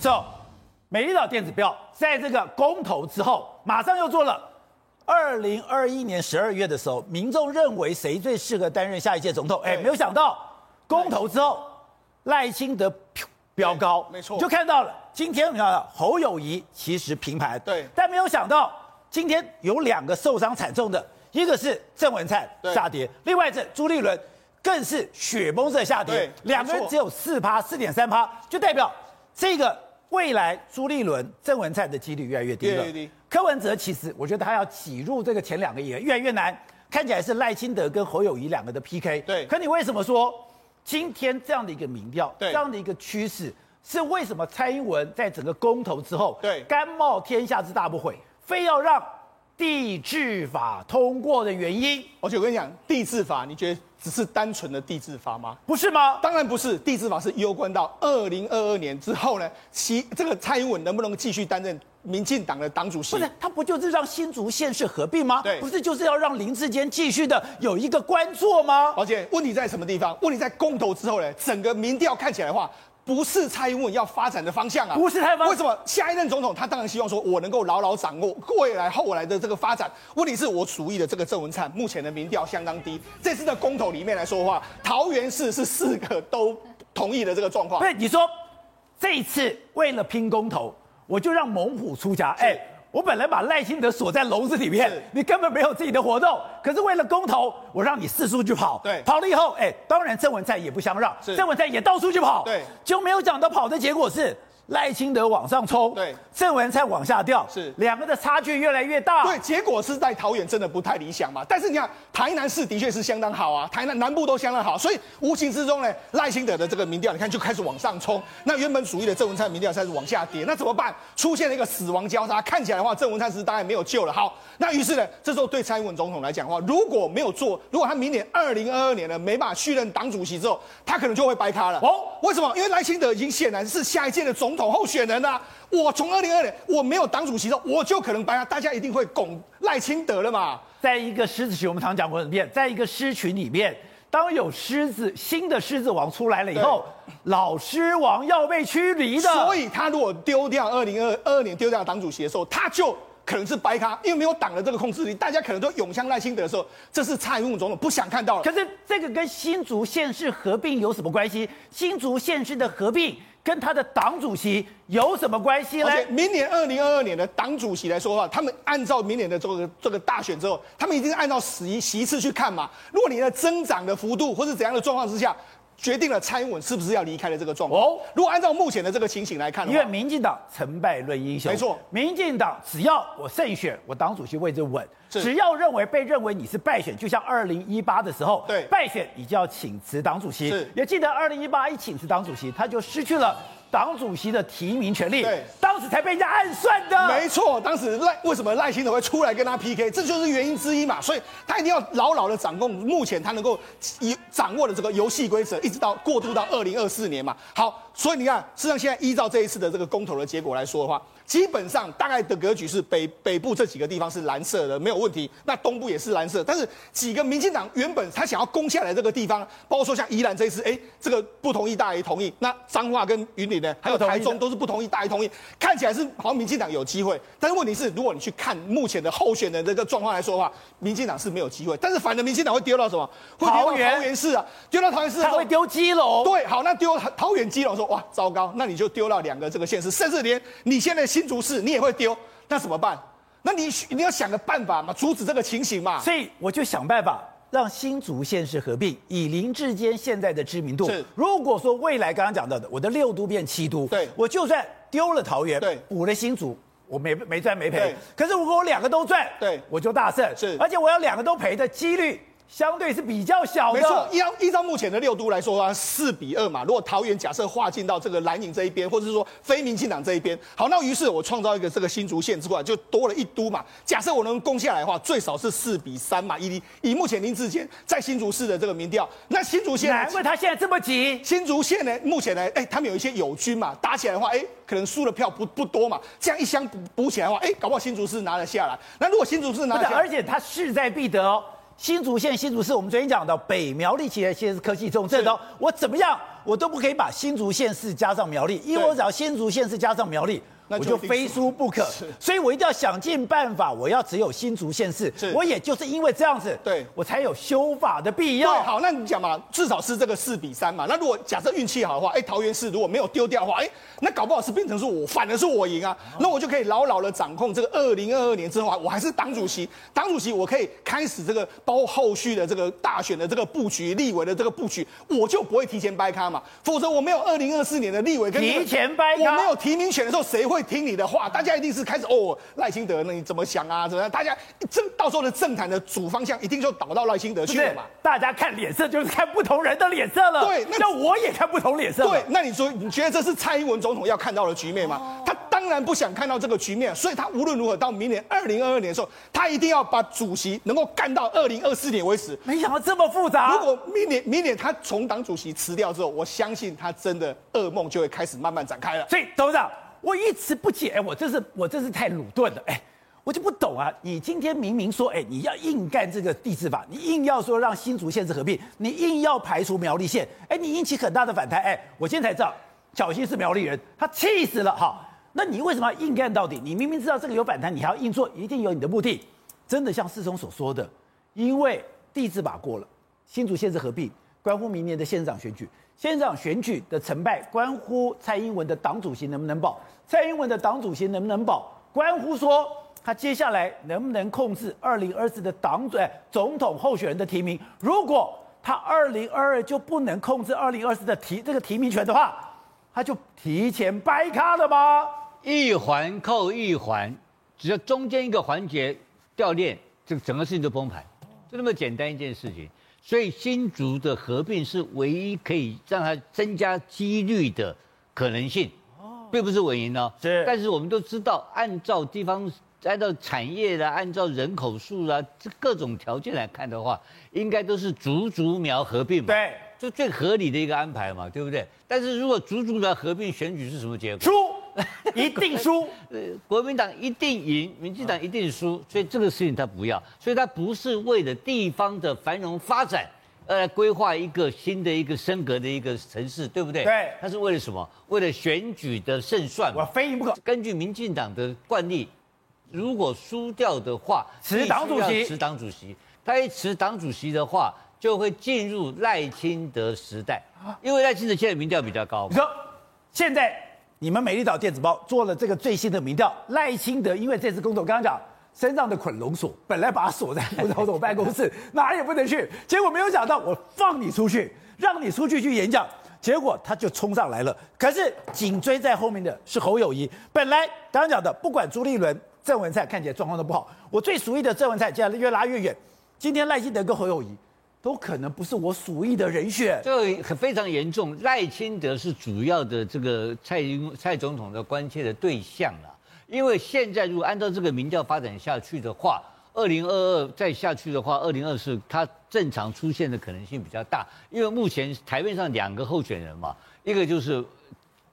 走，美丽岛电子报在这个公投之后，马上又做了。二零二一年十二月的时候，民众认为谁最适合担任下一届总统？哎，没有想到公投之后，赖清德飙高，没错，就看到了。今天我们看侯友谊其实平盘，对，但没有想到今天有两个受伤惨重的，一个是郑文灿下跌，另外是朱立伦更是雪崩式下跌，两个人只有四趴四点三趴，就代表这个未来朱立伦、郑文灿的几率越来越低了。柯文哲其实我觉得他要挤入这个前两个也越来越难，看起来是赖清德跟侯友宜两个的 PK。对，可你为什么说今天这样的一个民调，这样的一个趋势？是为什么蔡英文在整个公投之后，对，甘冒天下之大不韪，非要让地治法通过的原因？而且我跟你讲，地治法，你觉得只是单纯的地质法吗？不是吗？当然不是，地质法是攸关到二零二二年之后呢，其这个蔡英文能不能继续担任民进党的党主席？不是，他不就是让新竹县市合并吗？对，不是就是要让林志坚继续的有一个官做吗？而且问题在什么地方？问题在公投之后呢，整个民调看起来的话。不是蔡英文要发展的方向啊！不是蔡英文，为什么下一任总统他当然希望说，我能够牢牢掌握未来后来的这个发展。问题是我主意的这个郑文灿，目前的民调相当低。这次的公投里面来说的话，桃园市是四个都同意的这个状况。对，你说这一次为了拼公投，我就让猛虎出家，哎。我本来把赖清德锁在笼子里面，你根本没有自己的活动。可是为了公投，我让你四处去跑。对，跑了以后，哎，当然郑文灿也不相让，郑文灿也到处去跑。对，就没有想到跑的结果是。赖清德往上冲，对，郑文灿往下掉，是两个的差距越来越大。对，结果是在桃园真的不太理想嘛。但是你看台南市的确是相当好啊，台南南部都相当好，所以无形之中呢，赖清德的这个民调你看就开始往上冲。那原本属于的郑文灿民调开始往下跌，那怎么办？出现了一个死亡交叉，看起来的话，郑文灿是当然没有救了。好，那于是呢，这时候对蔡英文总统来讲的话，如果没有做，如果他明年二零二二年呢没办法续任党主席之后，他可能就会掰咖了。哦，为什么？因为赖清德已经显然是下一届的总统候选人啊。我从二零二年我没有党主席的时候，我就可能把他，大家一定会拱赖清德了嘛。在一个狮子群，我们常讲过很多遍，在一个狮群里面，当有狮子新的狮子王出来了以后，老狮王要被驱离的。所以他如果丢掉二零二二年丢掉党主席的时候，他就可能是白咖，因为没有党的这个控制力，大家可能都涌向赖清德的时候，这是蔡英文总统不想看到了。可是这个跟新竹县市合并有什么关系？新竹县市的合并。跟他的党主席有什么关系呢？明年二零二二年的党主席来说的话，他们按照明年的这个这个大选之后，他们一定是按照席席次去看嘛。如果你的增长的幅度或是怎样的状况之下，决定了蔡英文是不是要离开了这个状况。哦，如果按照目前的这个情形来看因为民进党成败论英雄，没错，民进党只要我胜选，我党主席位置稳。只要认为被认为你是败选，就像二零一八的时候，对，败选你就要请辞党主席。是，也记得二零一八一请辞党主席，他就失去了。党主席的提名权利，对，当时才被人家暗算的。没错，当时赖为什么赖清德会出来跟他 PK，这就是原因之一嘛。所以他一定要牢牢的掌控目前他能够以掌握的这个游戏规则，一直到过渡到二零二四年嘛。好，所以你看，事实上现在依照这一次的这个公投的结果来说的话。基本上大概的格局是北北部这几个地方是蓝色的，没有问题。那东部也是蓝色，但是几个民进党原本他想要攻下来这个地方，包括说像宜兰这一次，哎，这个不同意大于同意。那彰化跟云林呢，还有台中都是不同意大于同意，看起来是好像民进党有机会。但是问题是，如果你去看目前的候选人这个状况来说的话，民进党是没有机会。但是反正民进党会丢到什么？会丢到桃园市啊，丢到桃园市，他会丢基隆。对，好，那丢桃园基隆说哇，糟糕，那你就丢到两个这个县市，甚至连你现在新竹市你也会。丢，那怎么办？那你你要想个办法嘛，阻止这个情形嘛。所以我就想办法让新竹县市合并，以林志坚现在的知名度。是，如果说未来刚刚讲到的，我的六都变七都，对，我就算丢了桃园，对，补了新竹，我没没赚没赔。可是如果我两个都赚，对，我就大胜。是，而且我要两个都赔的几率。相对是比较小的，没错。依照依照目前的六都来说的话，四比二嘛。如果桃园假设划进到这个蓝营这一边，或者是说非民进党这一边，好，那于是我创造一个这个新竹县之外，就多了一都嘛。假设我能攻下来的话，最少是四比三嘛。以以目前林志坚在新竹市的这个民调，那新竹县难怪他现在这么急。新竹县呢，目前呢，哎，他们有一些友军嘛，打起来的话，哎，可能输的票不不多嘛。这样一箱补补起来的话，哎，搞不好新竹市拿了下来。那如果新竹市拿了下来，而且他势在必得哦。新竹县、新竹市，我们昨天讲到北苗栗其实现在是科技重镇哦。我怎么样？我都不可以把新竹县市加上苗栗，因为我只要新竹县市加上苗栗。我就非输不可，所以我一定要想尽办法，我要只有新竹县市。我也就是因为这样子，对我才有修法的必要。好，那你讲嘛，至少是这个四比三嘛。那如果假设运气好的话，哎，桃园市如果没有丢掉的话，哎，那搞不好是变成是我，反而是我赢啊。那我就可以牢牢的掌控这个二零二二年之后啊，我还是党主席，党主席我可以开始这个包括后续的这个大选的这个布局、立委的这个布局，我就不会提前掰开嘛。否则我没有二零二四年的立委跟提前掰开，我没有提名权的时候，谁会听你的话？大家一定是开始哦，赖清德，那你怎么想啊？怎么样？大家政到时候的政坛的主方向一定就倒到赖清德去了嘛？大家看脸色就是看不同人的脸色了。对，那我也看不同脸色。对，那你说你觉得这是蔡英文总统要看到的局面吗？哦、他当然不想看到这个局面，所以他无论如何到明年二零二二年的时候，他一定要把主席能够干到二零二四年为止。没想到这么复杂。如果明年明年他从党主席辞掉之后，我相信他真的噩梦就会开始慢慢展开了。所以董事长。我一直不解，我这是我这是太鲁钝了，哎，我就不懂啊！你今天明明说，哎，你要硬干这个地治法，你硬要说让新竹县市合并，你硬要排除苗栗县，哎，你引起很大的反弹，哎，我今天才知道，巧芯是苗栗人，他气死了，哈，那你为什么要硬干到底？你明明知道这个有反弹，你还要硬做，一定有你的目的。真的像世聪所说的，因为地治法过了，新竹县市合并，关乎明年的县长选举。县长选举的成败，关乎蔡英文的党主席能不能保；蔡英文的党主席能不能保，关乎说他接下来能不能控制二零二四的党主总统候选人的提名。如果他二零二二就不能控制二零二四的提这个提名权的话，他就提前掰咖了吗？一环扣一环，只要中间一个环节掉链，这整个事情就崩盘，就那么简单一件事情。所以新竹的合并是唯一可以让它增加几率的可能性，并不是稳赢哦。是，但是我们都知道，按照地方、按照产业的、按照人口数啊，这各种条件来看的话，应该都是竹竹苗合并嘛。对，就最合理的一个安排嘛，对不对？但是如果竹竹苗合并选举是什么结果？输。一定输，呃，国民党一定赢，民进党一定输，所以这个事情他不要，所以他不是为了地方的繁荣发展而来规划一个新的一个升格的一个城市，对不对？对，他是为了什么？为了选举的胜算。我非赢不可。根据民进党的惯例，如果输掉的话，辞党主席，辞党主席，他一辞党主席的话，就会进入赖清德时代，因为赖清德现在民调比较高。你说现在？你们美丽岛电子报做了这个最新的民调，赖清德因为这次公投，刚刚讲身上的捆龙锁，本来把他锁在副总统办公室，哪也不能去，结果没有想到我放你出去，让你出去去演讲，结果他就冲上来了。可是紧追在后面的是侯友谊，本来刚刚讲的，不管朱立伦、郑文灿看起来状况都不好，我最熟悉的郑文灿现在越拉越远，今天赖清德跟侯友宜。都可能不是我鼠疫的人选，这个非常严重。赖清德是主要的这个蔡英蔡总统的关切的对象了，因为现在如果按照这个民调发展下去的话，二零二二再下去的话，二零二四他正常出现的可能性比较大，因为目前台面上两个候选人嘛，一个就是。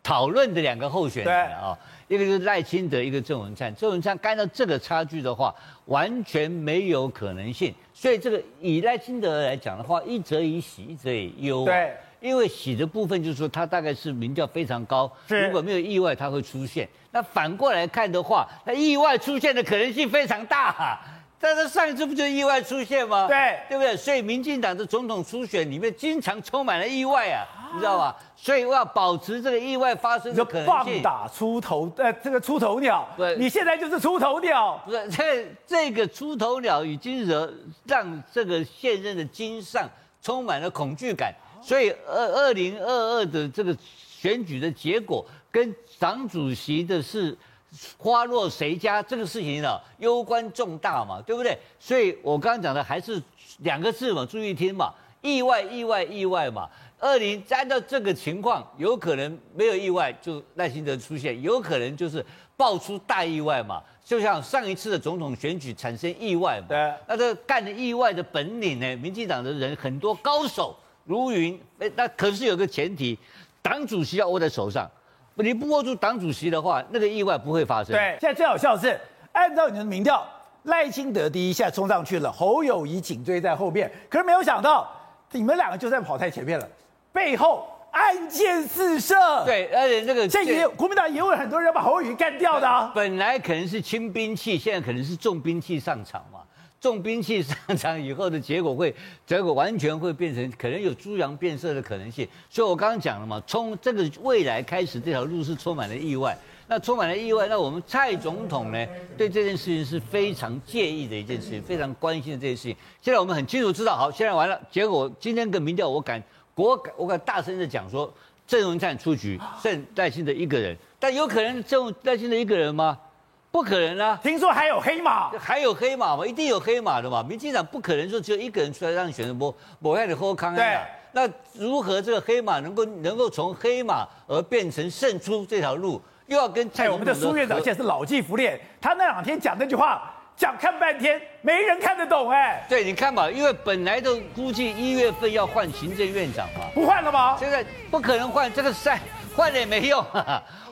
讨论的两个候选人啊，一个就是赖清德，一个郑文灿。郑文灿干到这个差距的话，完全没有可能性。所以这个以赖清德来讲的话，一则以喜，一则以忧。对，因为喜的部分就是说他大概是民调非常高，如果没有意外他会出现。那反过来看的话，他意外出现的可能性非常大。但是上一次不就意外出现吗？对，对不对？所以民进党的总统初选里面经常充满了意外啊。你知道吧？所以我要保持这个意外发生的可能性。放打出头，呃，这个出头鸟。对，你现在就是出头鸟。不是，这这个出头鸟已经惹让这个现任的金上充满了恐惧感。所以二二零二二的这个选举的结果跟党主席的是花落谁家这个事情呢，攸关重大嘛，对不对？所以我刚刚讲的还是两个字嘛，注意听嘛，意外，意外，意外嘛。二零按照这个情况，有可能没有意外就赖清德出现，有可能就是爆出大意外嘛。就像上一次的总统选举产生意外嘛，对，那这干的意外的本领呢？民进党的人很多高手如云，哎，那可是有个前提，党主席要握在手上，你不握住党主席的话，那个意外不会发生。对，现在最好笑的是，按照你的民调，赖清德第一下冲上去了，侯友谊紧追在后面，可是没有想到，你们两个就在跑太前面了。背后暗箭四射。对，而且这个这也有国民党也有很多人把侯友宜干掉的啊。本来可能是轻兵器，现在可能是重兵器上场嘛。重兵器上场以后的结果会，结果完全会变成可能有猪羊变色的可能性。所以我刚刚讲了嘛，从这个未来开始，这条路是充满了意外。那充满了意外，那我们蔡总统呢，对这件事情是非常介意的一件事情，非常关心的这件事情。现在我们很清楚知道，好，现在完了，结果今天个民调，我敢，我敢，我敢大声的讲说，郑文灿出局，剩赖清德一个人，但有可能郑赖清德一个人吗？不可能啊！听说还有黑马，还有黑马吗？一定有黑马的嘛！民进党不可能说只有一个人出来让你选的，不，我让你喝康啊！对，那如何这个黑马能够能够从黑马而变成胜出这条路，又要跟蔡总统？我们的苏院长现在是老骥伏枥，他那两天讲那句话，讲看半天，没人看得懂哎。对，你看吧，因为本来都估计一月份要换行政院长嘛，不换了吗？现在不可能换，这个赛换了也没用。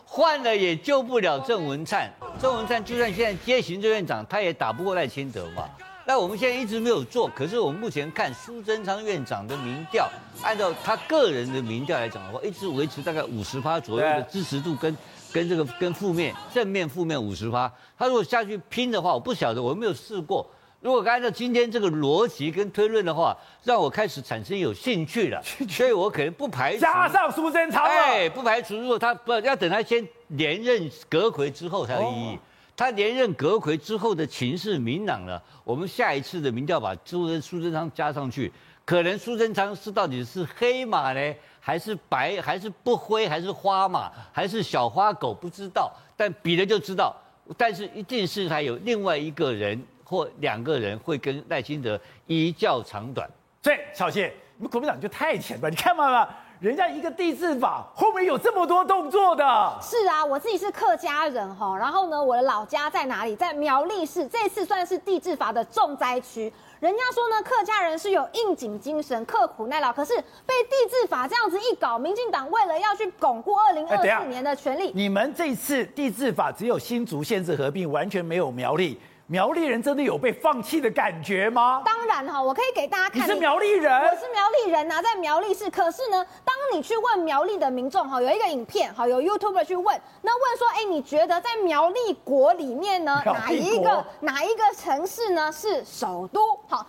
换了也救不了郑文灿，郑文灿就算现在接行政院长，他也打不过赖清德嘛。那我们现在一直没有做，可是我们目前看苏贞昌院长的民调，按照他个人的民调来讲的话，一直维持大概五十趴左右的支持度跟，跟跟这个跟负面正面负面五十趴。他如果下去拼的话，我不晓得，我没有试过。如果按照今天这个逻辑跟推论的话，让我开始产生有兴趣了，所以我可能不排除加上苏贞昌，哎，不排除如果他不要等他先连任阁魁之后才有意义。他连任阁揆之后的情势明朗了，我们下一次的民调把苏贞苏贞昌加上去，可能苏贞昌是到底是黑马呢，还是白，还是不灰，还是花马，还是小花狗，不知道，但比了就知道。但是一定是还有另外一个人。或两个人会跟赖清德一较长短，所以小谢，你们国民党就太浅了。你看嘛嘛，人家一个帝制法后面有这么多动作的。是啊，我自己是客家人哈，然后呢，我的老家在哪里？在苗栗市，这次算是帝制法的重灾区。人家说呢，客家人是有应景精神，刻苦耐劳。可是被地质法这样子一搞，民进党为了要去巩固二零二四年的权利，你们这次地质法只有新竹县市合并，完全没有苗栗。苗栗人真的有被放弃的感觉吗？当然哈，我可以给大家看。你是苗栗人，我是苗栗人呐，在苗栗市。可是呢，当你去问苗栗的民众哈，有一个影片哈，有 YouTuber 去问，那问说，哎，你觉得在苗栗国里面呢，哪一个哪一个城市呢是首都？好，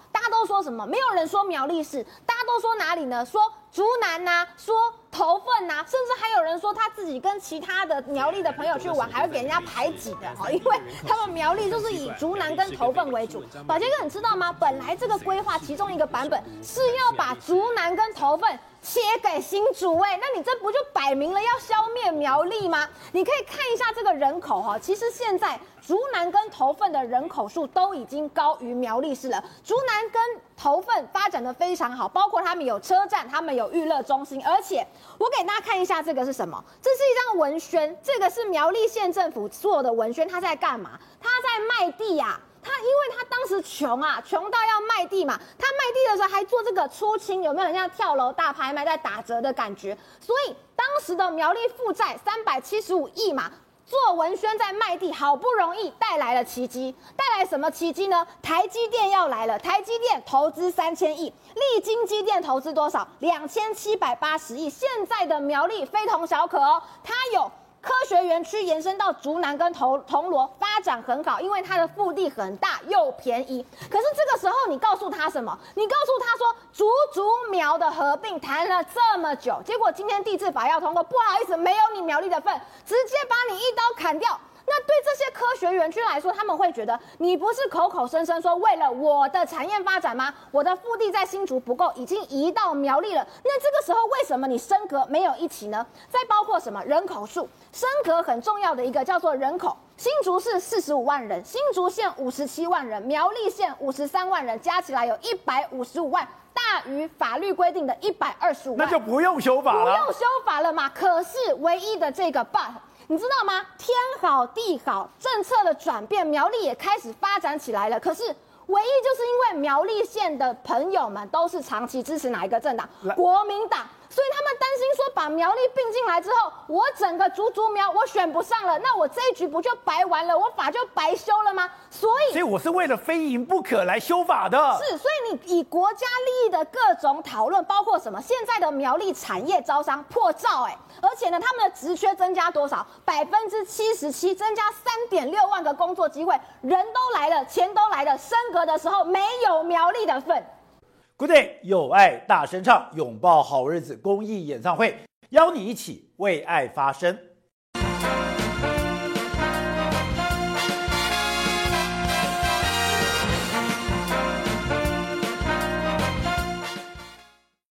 说什么？没有人说苗栗市，大家都说哪里呢？说。竹南呐、啊，说头份呐、啊，甚至还有人说他自己跟其他的苗栗的朋友去玩，还会给人家排挤的啊，因为他们苗栗就是以竹南跟头份为主。宝杰哥，你知道吗？本来这个规划其中一个版本是要把竹南跟头份。切给新竹哎，那你这不就摆明了要消灭苗栗吗？你可以看一下这个人口哈，其实现在竹南跟头份的人口数都已经高于苗栗市了。竹南跟头份发展的非常好，包括他们有车站，他们有娱乐中心，而且我给大家看一下这个是什么？这是一张文宣，这个是苗栗县政府做的文宣，他在干嘛？他在卖地呀、啊。他因为他当时穷啊，穷到要卖地嘛。他卖地的时候还做这个出清，有没有像跳楼大拍卖在打折的感觉？所以当时的苗栗负债三百七十五亿嘛，做文宣在卖地，好不容易带来了奇迹。带来什么奇迹呢？台积电要来了，台积电投资三千亿，力晶机电投资多少？两千七百八十亿。现在的苗栗非同小可哦，它有。科学园区延伸到竹南跟铜铜锣发展很好，因为它的腹地很大又便宜。可是这个时候你告诉他什么？你告诉他说竹竹苗的合并谈了这么久，结果今天地质法要通过，不好意思，没有你苗栗的份，直接把你一刀砍掉。学园区来说，他们会觉得你不是口口声声说为了我的产业发展吗？我的腹地在新竹不够，已经移到苗栗了。那这个时候为什么你升格没有一起呢？再包括什么人口数升格很重要的一个叫做人口，新竹市四十五万人，新竹县五十七万人，苗栗县五十三万人，加起来有一百五十五万，大于法律规定的一百二十五万，那就不用修法了，不用修法了嘛。可是唯一的这个 but。你知道吗？天好地好，政策的转变，苗栗也开始发展起来了。可是，唯一就是因为苗栗县的朋友们都是长期支持哪一个政党？国民党。所以他们担心说，把苗栗并进来之后，我整个竹竹苗我选不上了，那我这一局不就白玩了？我法就白修了吗？所以，所以我是为了非赢不可来修法的。是，所以你以国家利益的各种讨论，包括什么？现在的苗栗产业招商破兆，哎，而且呢，他们的职缺增加多少？百分之七十七，增加三点六万个工作机会，人都来了，钱都来了，升格的时候没有苗栗的份。Good day，有爱大声唱，拥抱好日子公益演唱会，邀你一起为爱发声。